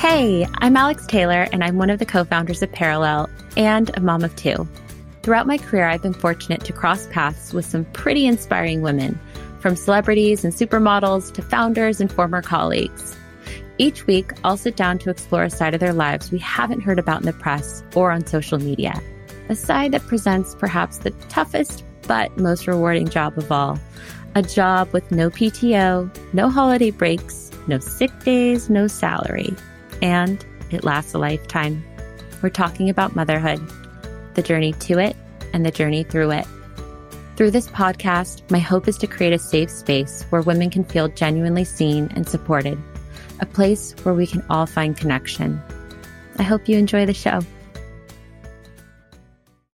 Hey, I'm Alex Taylor, and I'm one of the co founders of Perelel and a mom of two. Throughout my career, I've been fortunate to cross paths with some pretty inspiring women, from celebrities and supermodels to founders and former colleagues. Each week, I'll sit down to explore a side of their lives we haven't heard about in the press or on social media, a side that presents perhaps the toughest but most rewarding job of all a job with no PTO, no holiday breaks, no sick days, no salary and it lasts a lifetime. We're talking about motherhood, the journey to it, and the journey through it. Through this podcast, my hope is to create a safe space where women can feel genuinely seen and supported, a place where we can all find connection. I hope you enjoy the show.